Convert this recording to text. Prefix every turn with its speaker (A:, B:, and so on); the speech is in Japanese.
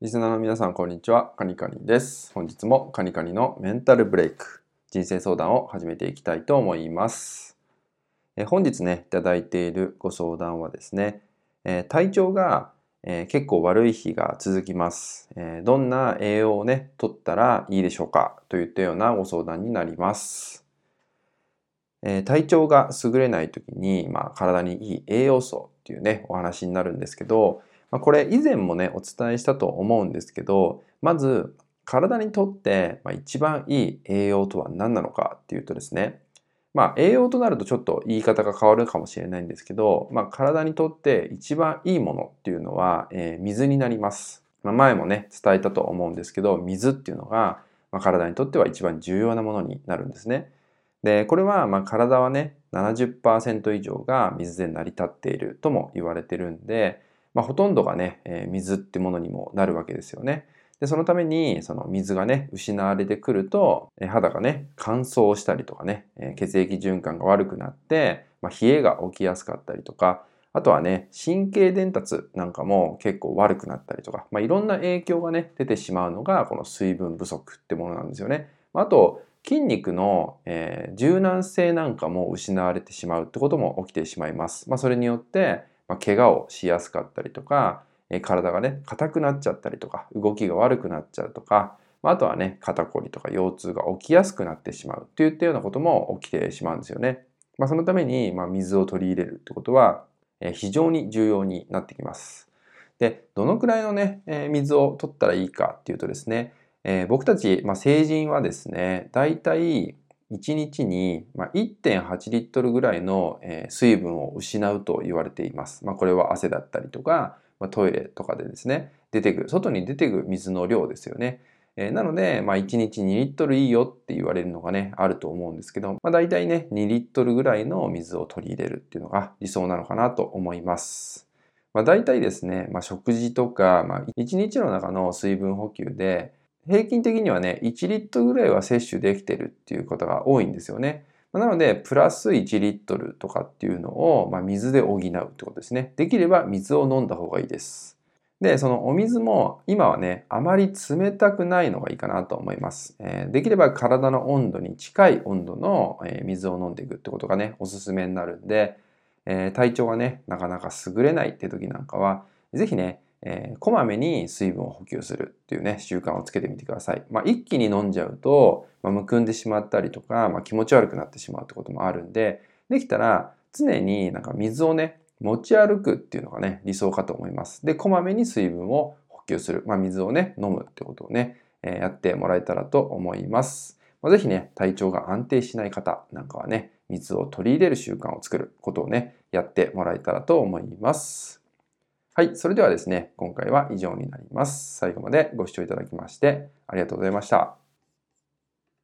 A: リスナーの皆さん、こんにちは。カニカニです。本日もカニカニのメンタルブレイク、人生相談を始めていきたいと思います。え本日ね、いただいているご相談はですね、え体調が、え結構悪い日が続きます、えどんな栄養をね、取ったらいいでしょうかといったようなご相談になります。え体調が優れない時に、まあ、体にいい栄養素っていうね、お話になるんですけど、まあ、これ以前もね、お伝えしたと思うんですけど、まず体にとって一番いい栄養とは何なのかっていうとですね、まあ栄養となるとちょっと言い方が変わるかもしれないんですけど、まあ体にとって一番いいものっていうのは、えー、水になります。まあ、前もね、伝えたと思うんですけど、水っていうのが、まあ、体にとっては一番重要なものになるんですね。で、これはまあ体はね、70%以上が水で成り立っているとも言われてるんで、まあ、ほとんどがね、えー、水ってものにもなるわけですよね。で、そのために、その水がね、失われてくると、え肌がね、乾燥したりとかね、え血液循環が悪くなって、まあ、冷えが起きやすかったりとか、あとはね、神経伝達なんかも結構悪くなったりとか、まあ、いろんな影響がね、出てしまうのが、この水分不足ってものなんですよね。あと、筋肉の、えー、柔軟性なんかも失われてしまうってことも起きてしまいます。まあ、それによって、まあ、怪我をしやすかったりとか、え体がね、硬くなっちゃったりとか、動きが悪くなっちゃうとか、まあ、あとはね、肩こりとか腰痛が起きやすくなってしまうといったようなことも起きてしまうんですよね。まあ、そのために、まあ、水を取り入れるってことは、え非常に重要になってきます。で、どのくらいのね、え水を取ったらいいかっていうとですね、え僕たち、まあ、成人はですね、だいたい1日に1.8リットルぐらいの水分を失うと言われています。まあ、これは汗だったりとか、トイレとかでですね、出てくる、外に出てくる水の量ですよね。なので、まあ、1日2リットルいいよって言われるのがね、あると思うんですけど、まあ、大体ね、2リットルぐらいの水を取り入れるっていうのが理想なのかなと思います。まあ、大体ですね、まあ、食事とか、まあ、1日の中の水分補給で、平均的にはね、1リットルぐらいは摂取できてるっていうことが多いんですよね。なので、プラス1リットルとかっていうのを、まあ、水で補うってことですね。できれば水を飲んだ方がいいです。で、そのお水も今はね、あまり冷たくないのがいいかなと思います。えー、できれば体の温度に近い温度の、え水を飲んでいくってことがね、おすすめになるんで、えー、体調がね、なかなか優れないって時なんかは、ぜひね、えー、こまめに水分を補給するっていうね、習慣をつけてみてください。まあ、一気に飲んじゃうと、まあ、むくんでしまったりとか、まあ、気持ち悪くなってしまうってこともあるんで、できたら常になんか水をね、持ち歩くっていうのがね、理想かと思います。で、こまめに水分を補給する。まあ、水をね、飲むってことをね、えー、やってもらえたらと思います。まあ、ぜひね、体調が安定しない方なんかはね、水を取り入れる習慣を作ることをね、やってもらえたらと思います。はい。それではですね、今回は以上になります。最後までご視聴いただきましてありがとうございました。